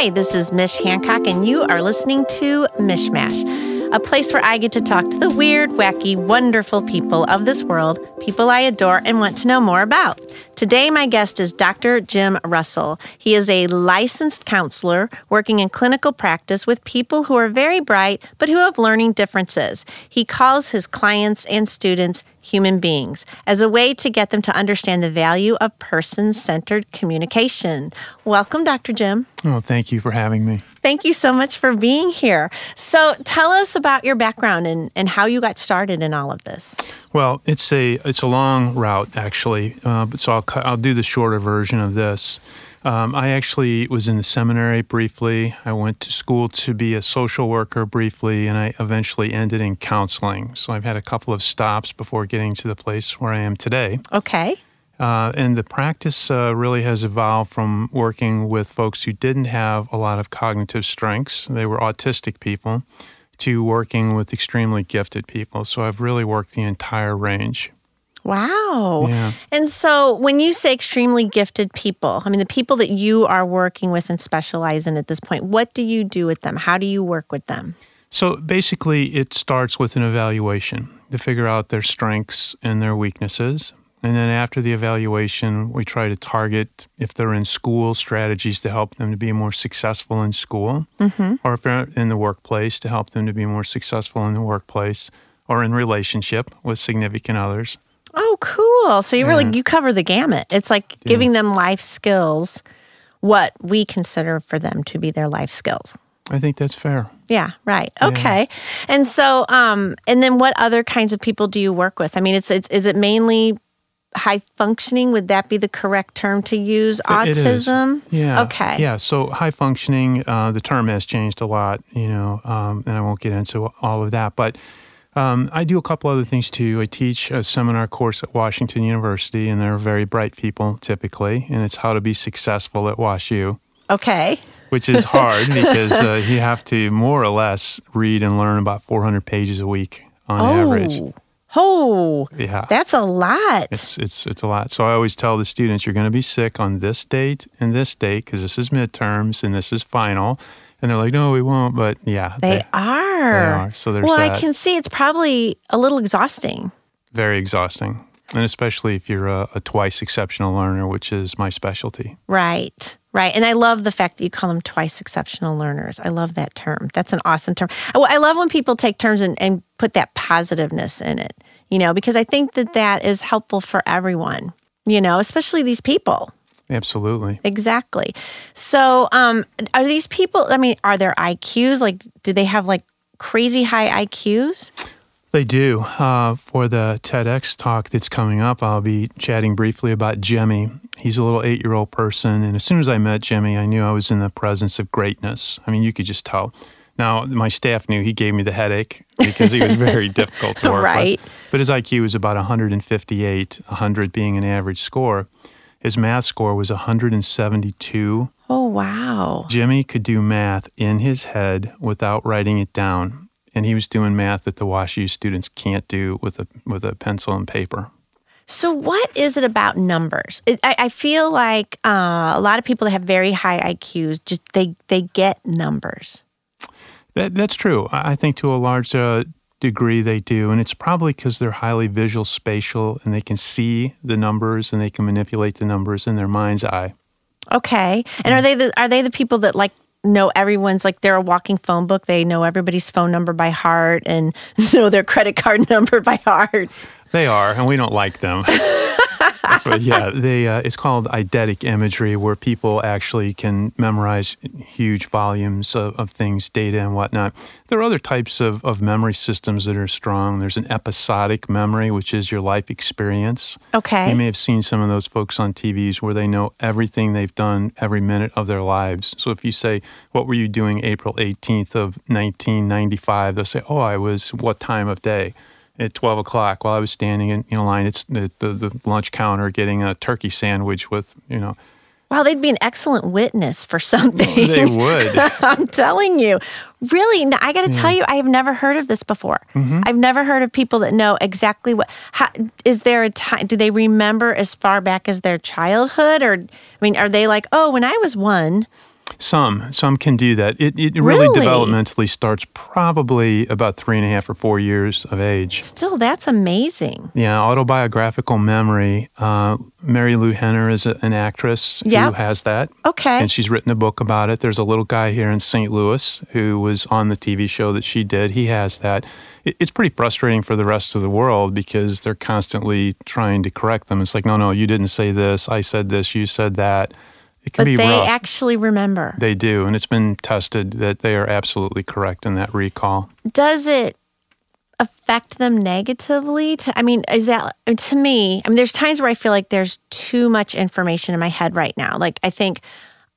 Hi, this is Mish Hancock, and you are listening to Mishmash, a place where I get to talk to the weird, wacky, wonderful people of this world, people I adore and want to know more about. Today, my guest is Dr. Jim Russell. He is a licensed counselor working in clinical practice with people who are very bright but who have learning differences. He calls his clients and students human beings as a way to get them to understand the value of person centered communication. Welcome, Dr. Jim. Oh, thank you for having me. Thank you so much for being here. So, tell us about your background and, and how you got started in all of this. Well, it's a it's a long route actually, uh, but so I'll I'll do the shorter version of this. Um, I actually was in the seminary briefly. I went to school to be a social worker briefly, and I eventually ended in counseling. So I've had a couple of stops before getting to the place where I am today. Okay. Uh, and the practice uh, really has evolved from working with folks who didn't have a lot of cognitive strengths. They were autistic people to working with extremely gifted people. So I've really worked the entire range. Wow. Yeah. And so when you say extremely gifted people, I mean, the people that you are working with and specialize in at this point, what do you do with them? How do you work with them? So basically, it starts with an evaluation to figure out their strengths and their weaknesses. And then after the evaluation, we try to target, if they're in school, strategies to help them to be more successful in school, mm-hmm. or if they're in the workplace, to help them to be more successful in the workplace, or in relationship with significant others. Oh, cool. So you really you cover the gamut. It's like Yeah. giving them life skills, what we consider for them to be their life skills. I think that's fair. Yeah, right. Okay. And so um and then what other kinds of people do you work with? I mean, it's it's is it mainly high functioning? Would that be the correct term to use? It- it is. Autism? Yeah. Okay. Yeah. So high functioning, uh, the term has changed a lot, you know, um, and I won't get into all of that. But um, I do a couple other things too. I teach a seminar course at Washington University, and they're very bright people typically, and it's how to be successful at WashU, Okay. which is hard because uh, you have to more or less read and learn about 400 pages a week on average. Oh. Yeah. That's a lot. It's it's it's a lot. So I always tell the students you're going to be sick on this date and this date because this is midterms and this is final, and they're like, no, we won't. But yeah, they, are. They are. So there's well, I can see it's probably a little exhausting. very exhausting, and especially if you're a, a twice exceptional learner, which is my specialty. Right. Right. And I love the fact that you call them twice exceptional learners. I love that term. That's an awesome term. I, I love when people take terms and, and put that positiveness in it, you know, because I think that that is helpful for everyone, you know, especially these people. Absolutely. Exactly. So, um, are these people, I mean, are their IQs like, do they have like crazy high IQs? They do. Uh, for the TEDx talk that's coming up, I'll be chatting briefly about Jimmy. He's a little eight year old person. And as soon as I met Jimmy, I knew I was in the presence of greatness. I mean, you could just tell. Now, my staff knew he gave me the headache because he was very difficult to work Right. with. But his IQ was about 158, 100 being an average score. His math score was 172. Oh, wow. Jimmy could do math in his head without writing it down, and he was doing math that the WashU students can't do with a with a pencil and paper. So, what is it about numbers? I, I feel like uh, a lot of people that have very high IQs just they they get numbers. That, that's true. I think to a large uh, degree they do, and it's probably because they're highly visual spatial and they can see the numbers and they can manipulate the numbers in their mind's eye. Okay, and are they the are they the people that like know everyone's like they're a walking phone book? They know everybody's phone number by heart and know their credit card number by heart. They are, and we don't like them. but yeah, they uh, it's called eidetic imagery, where people actually can memorize huge volumes of, of things, data, and whatnot. There are other types of, of memory systems that are strong. There's an episodic memory, which is your life experience. Okay, You may have seen some of those folks on TVs where they know everything they've done every minute of their lives. So if you say, What were you doing April 18th of 1995? They'll say, Oh, I was what time of day? At 12 o'clock while I was standing in you know, line at the, the, the lunch counter getting a turkey sandwich with, you know, wow, they'd be an excellent witness for something. they would. I'm telling you. Really, no, I got to tell you, I have never heard of this before. Mm-hmm. I've never heard of people that know exactly what. How, is there a time? Do they remember as far back as their childhood, or I mean, are they like, oh, when I was one? Some, some can do that. It, it really, Really? developmentally starts probably about three and a half or four years of age. Still, that's amazing. Yeah, autobiographical memory. Uh, Marilu Henner is a, an actress Yep. who has that. Okay. And she's written a book about it. There's a little guy here in St. Louis who was on the TV show that she did. He has that. It- It's pretty frustrating for the rest of the world because they're constantly trying to correct them. It's like, no, no, you didn't say this. I said this. You said that. It can but be they rough. actually remember. they do. And it's been tested that they are absolutely correct in that recall. Does it affect them negatively? To, I mean, is that to me? I mean, there's times where I feel like there's too much information in my head right now. Like I think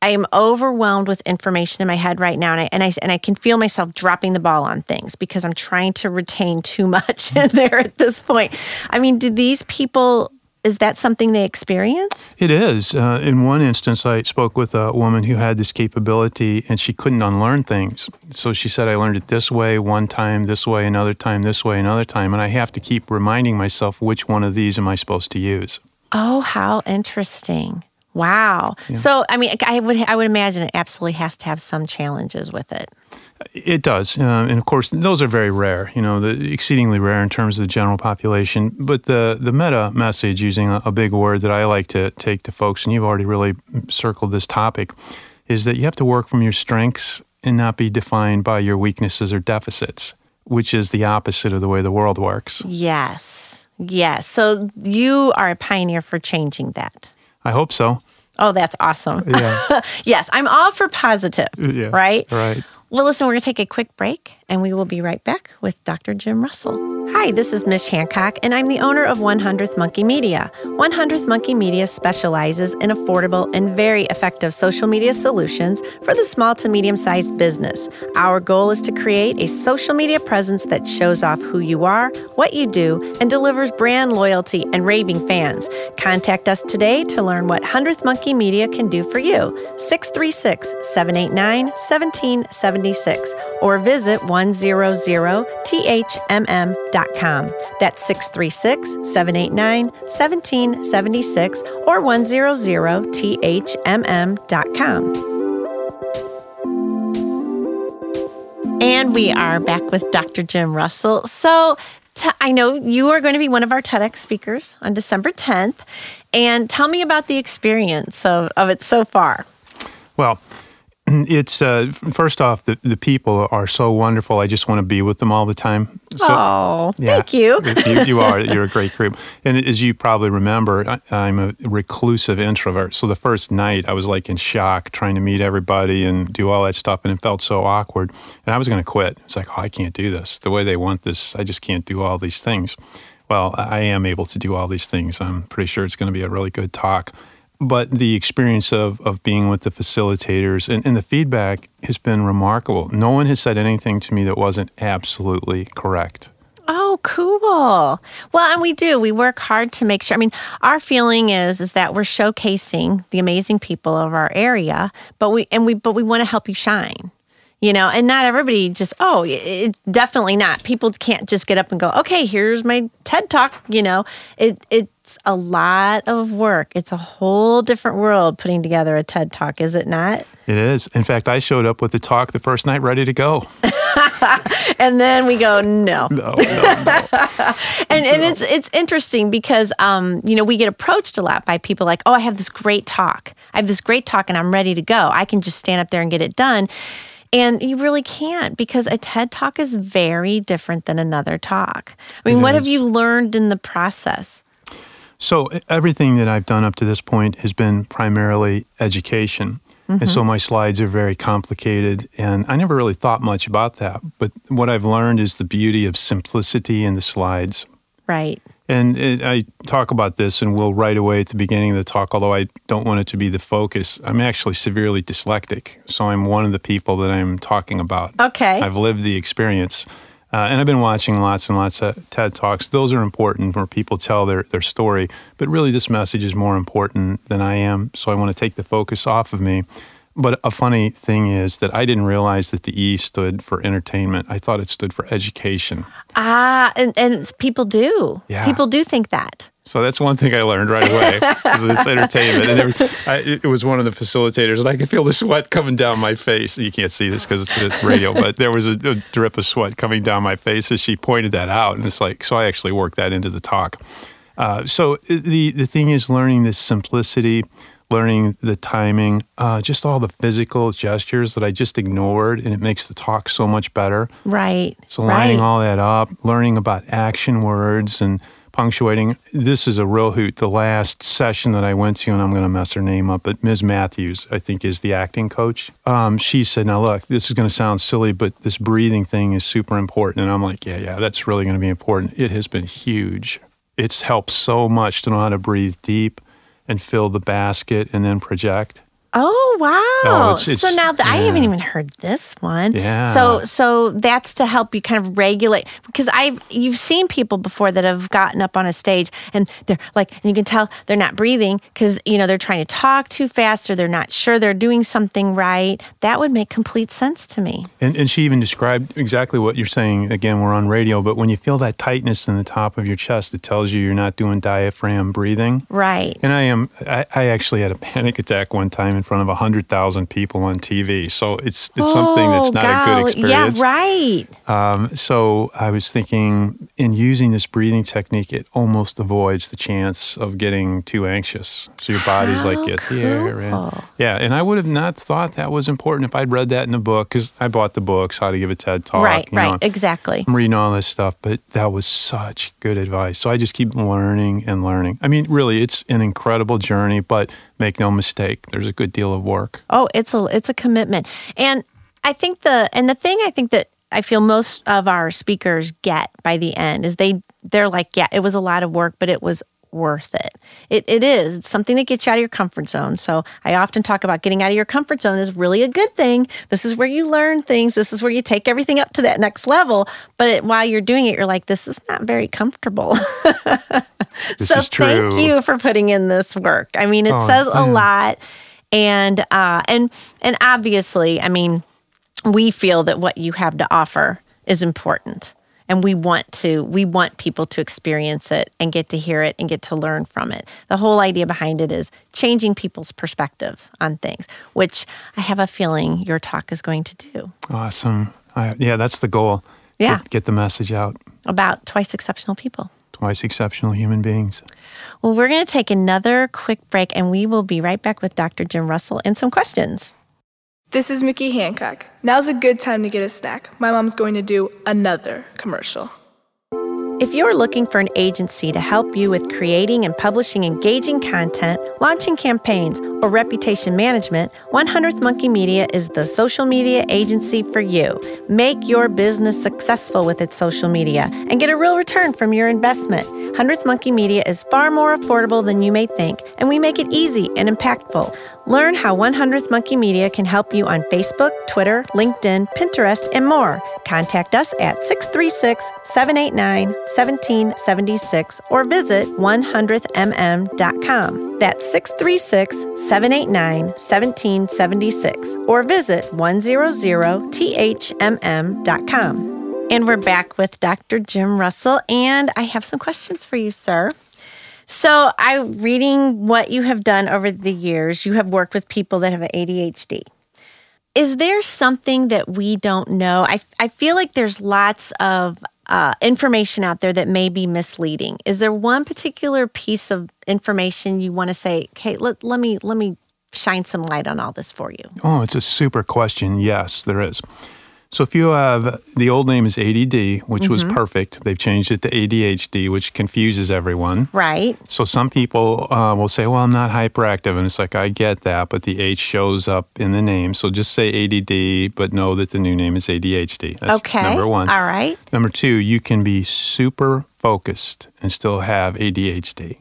I am overwhelmed with information in my head right now, and I and I and I can feel myself dropping the ball on things because I'm trying to retain too much in there at this point. I mean, do these people? Is that something they experience? It is. Uh, in one instance, I spoke with a woman who had this capability and she couldn't unlearn things. So she said, I learned it this way one time, this way, another time, this way, another time. And I have to keep reminding myself which one of these am I supposed to use. Oh, how interesting! Wow. So, I mean, I would I would imagine it absolutely has to have some challenges with it. It does. Uh, and of course, those are very rare, you know, the, exceedingly rare in terms of the general population. But the, the meta message, using a, a big word that I like to take to folks, and you've already really circled this topic, is that you have to work from your strengths and not be defined by your weaknesses or deficits, which is the opposite of the way the world works. Yes. Yes. So you are a pioneer for changing that. I hope so. Oh, that's awesome. Yeah. yes, I'm all for positive, Yeah. right? Right. Well, listen, we're going to take a quick break and we will be right back with Dr. Jim Russell. Hi, this is Mish Hancock, and I'm the owner of 100th Monkey Media. 100th Monkey Media specializes in affordable and very effective social media solutions for the small to medium sized business. Our goal is to create a social media presence that shows off who you are, what you do, and delivers brand loyalty and raving fans. Contact us today to learn what 100th Monkey Media can do for you. 636 789 1776 or visit 100thmm.com. That's 636 789 1776 or 100thmm.com. And we are back with Dr. Jim Russell. So, t- I know you are going to be one of our TEDx speakers on December 10th. And tell me about the experience of, of it so far. Well, it's uh, first off, the, the people are so wonderful. I just want to be with them all the time. So, oh, Yeah. thank you. you. You are. You're a great group. And as you probably remember, I, I'm a reclusive introvert. So the first night, I was like in shock, trying to meet everybody and do all that stuff, and it felt so awkward. And I was going to quit. It's like, oh, I can't do this. The way they want this, I just can't do all these things. Well, I am able to do all these things. I'm pretty sure it's going to be a really good talk. But the experience of, of being with the facilitators and, and the feedback has been remarkable. No one has said anything to me that wasn't absolutely correct. Oh, cool. Well, and we do. We work hard to make sure. I mean, our feeling is is that we're showcasing the amazing people of our area, but we and we but we want to help you shine. You know, and not everybody just oh, it, it- definitely not. People can't just get up and go, "Okay, here's my TED Talk," you know. It It it's a lot of work. It's a whole different world putting together a TED Talk, is it not? It is. In fact, I showed up with the talk the first night ready to go. And then we go, "No." No, no, no. and and it's it's interesting because um you know we get approached a lot by people like oh I have this great talk I have this great talk and I'm ready to go I can just stand up there and get it done and you really can't because a TED talk is very different than another talk I mean It what have you learned in the process So, everything that I've done up to this point has been primarily education. And so mm-hmm. my slides are very complicated, and I never really thought much about that. But what I've learned is the beauty of simplicity in the slides. right And it, I talk about this and will right away at the beginning of the talk, although I don't want it to be the focus. I'm actually severely dyslexic. So I'm one of the people that I'm talking about. okay I've lived the experience. Uh, and I've been watching lots and lots of TED Talks. Those are important where people tell their, their story. But really, this message is more important than I am. So I want to take the focus off of me. But a funny thing is that I didn't realize that the E stood for entertainment. I thought it stood for education. Ah, and, and people do. Yeah. People do think that. So that's one thing I learned right away. it's entertainment, and there, I, it was one of the facilitators, and I could feel the sweat coming down my face. You can't see this because it's radio, but there was a, a drip of sweat coming down my face as she pointed that out, and it's like so. I actually worked that into the talk. Uh, so the the thing is learning this simplicity, learning the timing, uh, just all the physical gestures that I just ignored, and it makes the talk so much better. Right. So lining right. all that up, learning about action words and punctuating. This is a real hoot. The last session that I went to, and I'm going to mess her name up, but Ms. Matthews, I think, is the acting coach. Um, she said, "Now look, this is going to sound silly, but this breathing thing is super important." And I'm like, "Yeah, yeah, that's really going to be important." It has been huge. It's helped so much to know how to breathe deep and fill the basket and then project. Oh wow! Oh, it's- so now that I haven't even heard this one. Yeah. So so that's to help you kind of regulate because I've you've seen people before that have gotten up on a stage and they're like and you can tell they're not breathing because you know they're trying to talk too fast or they're not sure they're doing something right. That would make complete sense to me. And, and she even described exactly what you're saying. Again, we're on radio, but when you feel that tightness in the top of your chest, it tells you you're not doing diaphragm breathing. Right. And I am. I, I actually had a panic attack one time in front of hundred thousand people on TV. So it's it's something that's Oh, not a good experience. Yeah, right. Um, so I was thinking, in using this breathing technique, it almost avoids the chance of getting too anxious. So your body's like, How get the air in. Yeah, and I would have not thought that was important if I'd read that in a book because I bought the books, How to Give a TED Talk. right, right. know. Exactly. I'm reading all this stuff, but that was such good advice. So I just keep learning and learning. I mean, really, it's an incredible journey, but make no mistake, there's a good deal of work. Oh, it's a it's a commitment. And I think the and the thing I think that I feel most of our speakers get by the end is they they're like, yeah, it was a lot of work, but it was worth it. It it is. It's something that gets you out of your comfort zone. So I often talk about getting out of your comfort zone is really a good thing. This is where you learn things. This is where you take everything up to that next level. But it, while you're doing it, you're like, this is not very comfortable. This so is true. thank you for putting in this work. I mean, it Oh, says a yeah. lot, and uh, and and obviously, I mean, we feel that what you have to offer is important, and we want to we want people to experience it and get to hear it and get to learn from it. The whole idea behind it is changing people's perspectives on things, which I have a feeling your talk is going to do Awesome. I, yeah, that's the goal. Yeah. Get, get the message out. about twice exceptional people. Twice exceptional human beings. Well, we're going to take another quick break and we will be right back with Dr. Jim Russell and some questions. This is Mickey Hancock. Now's a good time to get a snack. My mom's going to do another commercial. If you're looking for an agency to help you with creating and publishing engaging content, launching campaigns, or reputation management, 100th Monkey Media is the social media agency for you. Make your business successful with its social media and get a real return from your investment. 100th Monkey Media is far more affordable than you may think, and we make it easy and impactful. Learn how 100th Monkey Media can help you on Facebook, Twitter, LinkedIn, Pinterest, and more. Contact us at 636 789 1776 or visit 100thmm.com. That's 636 789 1776 or visit 100thmm.com. And we're back with Dr. Jim Russell, and I have some questions for you, sir. So, I reading what you have done over the years, you have worked with people that have ADHD. Is there something that we don't know? I, I feel like there's lots of uh, information out there that may be misleading. Is there one particular piece of information you want to say, okay, let, let me let me shine some light on all this for you? Oh, it's a super question. Yes, there is. So if you have the old name is ADD, which was Mm-hmm. perfect, they've changed it to ADHD, which confuses everyone. Right? So some people uh, will say, "Well, I'm not hyperactive," and it's like I get that, but the H shows up in the name. So just say ADD, but know that the new name is ADHD. That's okay. number one. All right. Number two, you can be super focused and still have ADHD.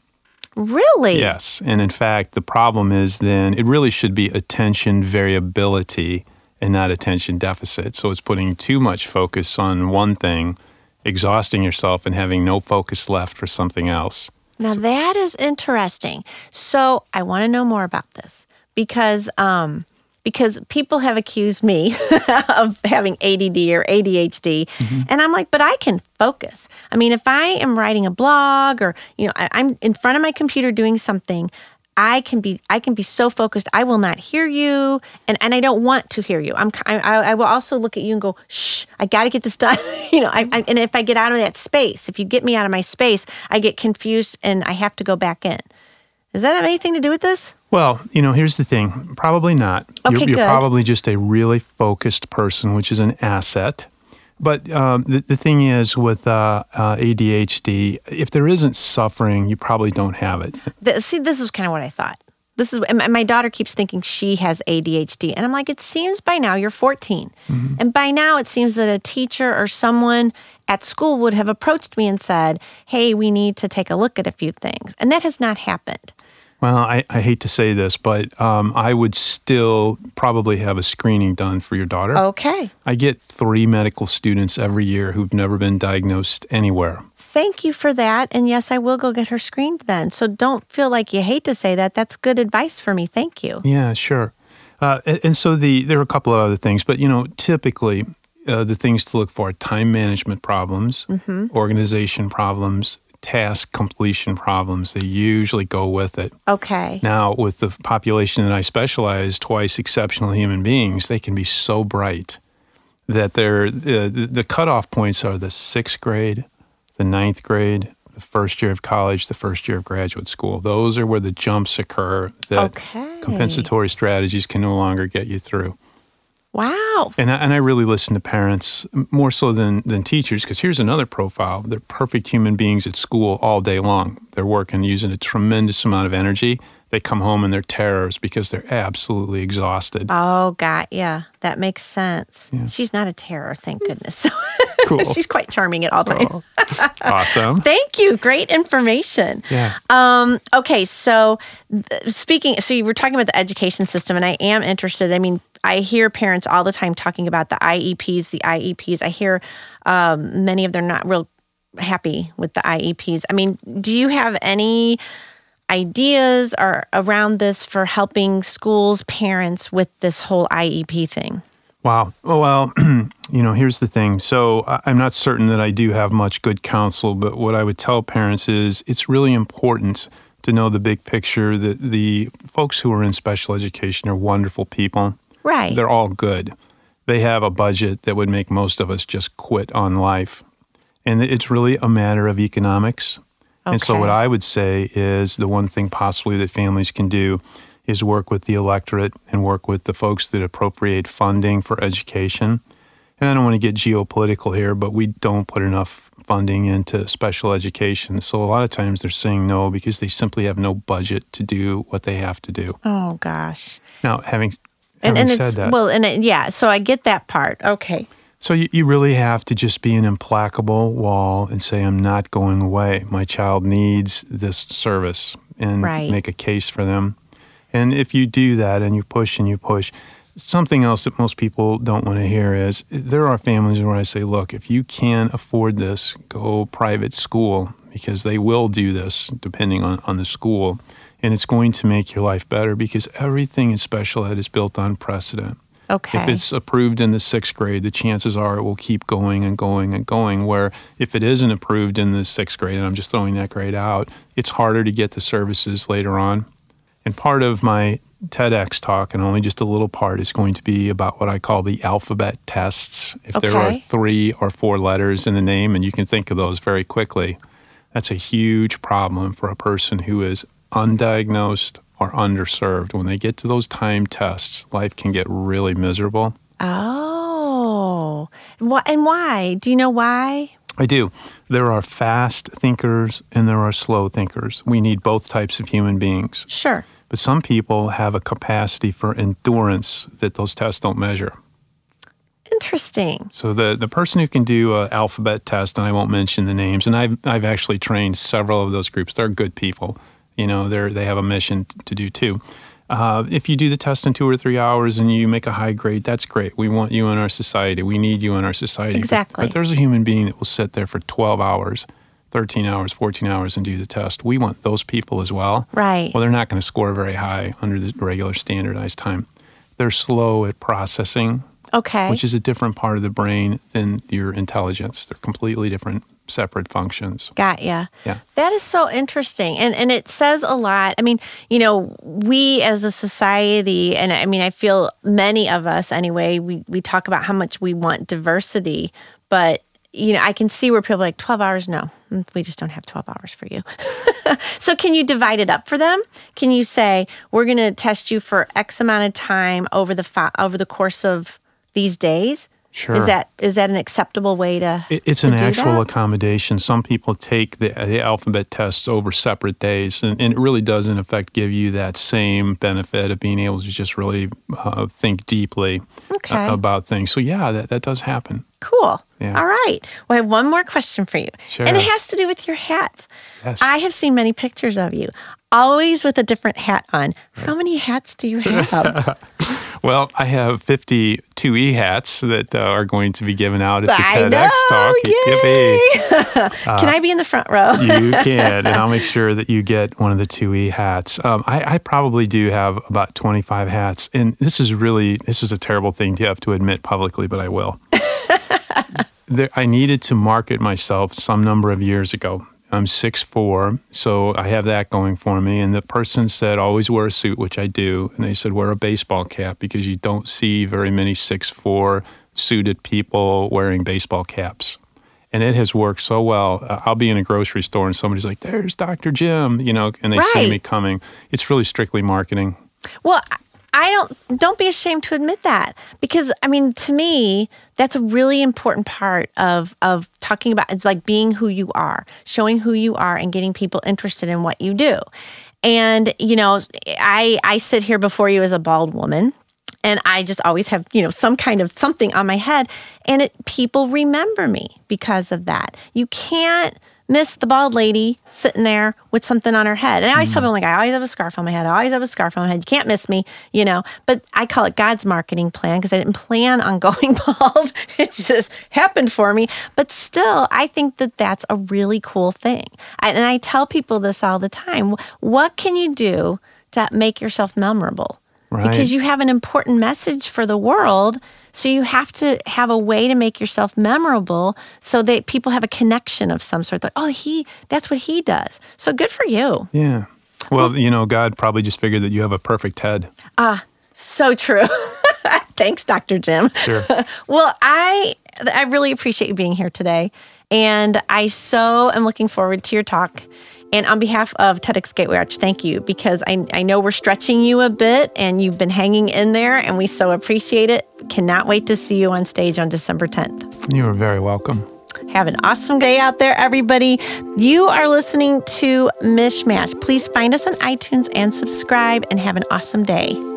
Really? Yes. And in fact, the problem is then it really should be attention variability and not attention deficit. So it's putting too much focus on one thing, exhausting yourself, and having no focus left for something else. Now that is interesting. So I want to know more about this because um, because people have accused me of having ADD or ADHD. And I'm like, but I can focus. I mean, if I am writing a blog or, you know, I, I'm in front of my computer doing something, I can be I can be so focused I will not hear you and, and I don't want to hear you. I'm I, I will also look at you and go shh I got to get this done. you know I, I, and if I get out of that space, if you get me out of my space, I get confused and I have to go back in. Does that have anything to do with this? Well, you know, here's the thing. Probably not. Okay, you're, you're probably just a really focused person, which is an asset. But um, the, the thing is with uh, uh, ADHD, if there isn't suffering, you probably don't have it. Th- See, this is kind of what I thought. This is and my- my daughter keeps thinking she has ADHD, and I'm like, it seems by now you're 14, and by now it seems that a teacher or someone at school would have approached me and said, "Hey, we need to take a look at a few things," and that has not happened. Well, I, I hate to say this, but um, I would still probably have a screening done for your daughter. Okay, I get three medical students every year who've never been diagnosed anywhere. thank you for that, and yes, I will go get her screened then. So don't feel like you hate to say that. That's good advice for me. Thank you. Yeah, sure. Uh, and, and so the there are a couple of other things, but you know, typically uh, the things to look for are time management problems, organization problems, task completion problems. They usually go with it. Okay. Now, with the population that I specialize, twice exceptional human beings, they can be so bright that they're uh, the cutoff points are the sixth grade, the ninth grade, the first year of college, the first year of graduate school. Those are where the jumps occur that Okay. compensatory strategies can no longer get you through. Wow. And I, and I really listen to parents more so than, than teachers because here's another profile. They're perfect human beings at school all day long. They're working using a tremendous amount of energy. They come home and they're terrors because they're absolutely exhausted. Oh, God. Yeah, that makes sense. She's not a terror, thank goodness. Cool. She's quite charming at all times. awesome. Thank you. Great information. Yeah. Um, okay, so th- speaking, so you were talking about the education system, and I am interested. I mean, I hear parents all the time talking about the IEPs, the IEPs. I hear um, many of them not real happy with the IEPs. I mean, do you have any ideas or around this for helping schools, parents with this whole IEP thing? Wow. Oh, well, you know, here's the thing. So I'm not certain that I do have much good counsel, but what I would tell parents is it's really important to know the big picture that the folks who are in special education are wonderful people. Right. They're all good. They have a budget that would make most of us just quit on life. And it's really a matter of economics. Okay. And so, what I would say is the one thing possibly that families can do is work with the electorate and work with the folks that appropriate funding for education. And I don't want to get geopolitical here, but we don't put enough funding into special education. So, a lot of times they're saying no because they simply have no budget to do what they have to do. oh, gosh. Now, having, And, and said it's, that, well, and it, yeah, so I get that part. Okay. So you, you really have to just be an implacable wall and say, I'm not going away. My child needs this service and Right. make a case for them. And if you do that and you push and you push, something else that most people don't want to hear is there are families where I say, look, if you can afford this, go private school because they will do this depending on, on the school. And it's going to make your life better because everything in special ed is built on precedent. Okay. If it's approved in the sixth grade, the chances are it will keep going and going and going. Where if it isn't approved in the sixth grade, and I'm just throwing that grade out, it's harder to get the services later on. And part of my TEDx talk, and only just a little part, is going to be about what I call the alphabet tests. If there are three or four letters in the name, and you can think of those very quickly, that's a huge problem for a person who is undiagnosed or underserved. When they get to those time tests, life can get really miserable. Oh, and why? Do you know why? I do. There are fast thinkers and there are slow thinkers. We need both types of human beings. Sure. But some people have a capacity for endurance that those tests don't measure. Interesting. So the, the person who can do an alphabet test, and I won't mention the names, and I've, I've actually trained several of those groups. They're good people. You know, they're, they have a mission t- to do too. Uh, if you do the test in two or three hours and you make a high grade, that's great. We want you in our society. We need you in our society. But- Exactly. But, there's a human being that will sit there for 12 hours, 13 hours, 14 hours and do the test. We want those people as well. Right. Well, they're not going to score very high under the regular standardized time. they're slow at processing, Okay. which is a different part of the brain than your intelligence. They're completely different, separate functions. Got ya. Yeah. That is so interesting. And and it says a lot. I mean, you know, we as a society, and I mean, I feel many of us anyway, we, we talk about how much we want diversity, but you know, I can see where people are like 12 hours, no, we just don't have 12 hours for you. so can you divide it up for them? Can you say, we're going to test you for X amount of time over the fi- over the course of these days? Sure. Is that is that an acceptable way to? It- It's to an actual that? accommodation. Some people take the, the alphabet tests over separate days, and, and it really does, in effect, give you that same benefit of being able to just really uh, think deeply uh, Okay. about things. So, yeah, that, that does happen. Cool. Yeah. All right. Well, I have one more question for you. Sure. And it has to do with your hats. Yes. I have seen many pictures of you, always with a different hat on. How many hats do you have? Well, I have 52 e hats that uh, are going to be given out at the I TEDx know, talk. Yippee. Can I be in the front row? you can, and I'll make sure that you get one of the two E hats. Um, I, I probably do have about 25 hats, and this is really this is a terrible thing to have to admit publicly, but I will. there, I needed to market myself some number of years ago. I'm 6'4", so I have that going for me. And the person said, always wear a suit, which I do. And they said, wear a baseball cap because you don't see very many 6'4", suited people wearing baseball caps and it has worked so well. I'll be in a grocery store and somebody's like, "There's Dr. Jim," you know, and they see me coming. It's really strictly marketing. Well, I don't don't be ashamed to admit that because I mean to me that's a really important part of of talking about it's like being who you are, showing who you are and getting people interested in what you do. And you know, I I sit here before you as a bald woman and I just always have, you know, some kind of something on my head and it people remember me because of that. You can't miss the bald lady sitting there with something on her head. And I always tell mm-hmm. people like I always have a scarf on my head. I always have a scarf on my head. You can't miss me, you know. But I call it God's marketing plan because I didn't plan on going bald. It just happened for me. But still, I think that that's a really cool thing. I, and I tell people this all the time. What can you do to make yourself memorable? Right. because you have an important message for the world. So you have to have a way to make yourself memorable so that people have a connection of some sort. Like, oh, he, that's what he does. So good for you. Yeah. Well, you know, God probably just figured that you have a perfect head. Ah, so true. Thanks, Dr. Jim. Sure. Well, I I really appreciate you being here today. And I so am looking forward to your talk. And on behalf of TEDx Gateway Arch, thank you because I, I know we're stretching you a bit and you've been hanging in there and we so appreciate it. Cannot wait to see you on stage on December 10th. You are very welcome. Have an awesome day out there, everybody. You are listening to Mishmash. Please find us on iTunes and subscribe and have an awesome day.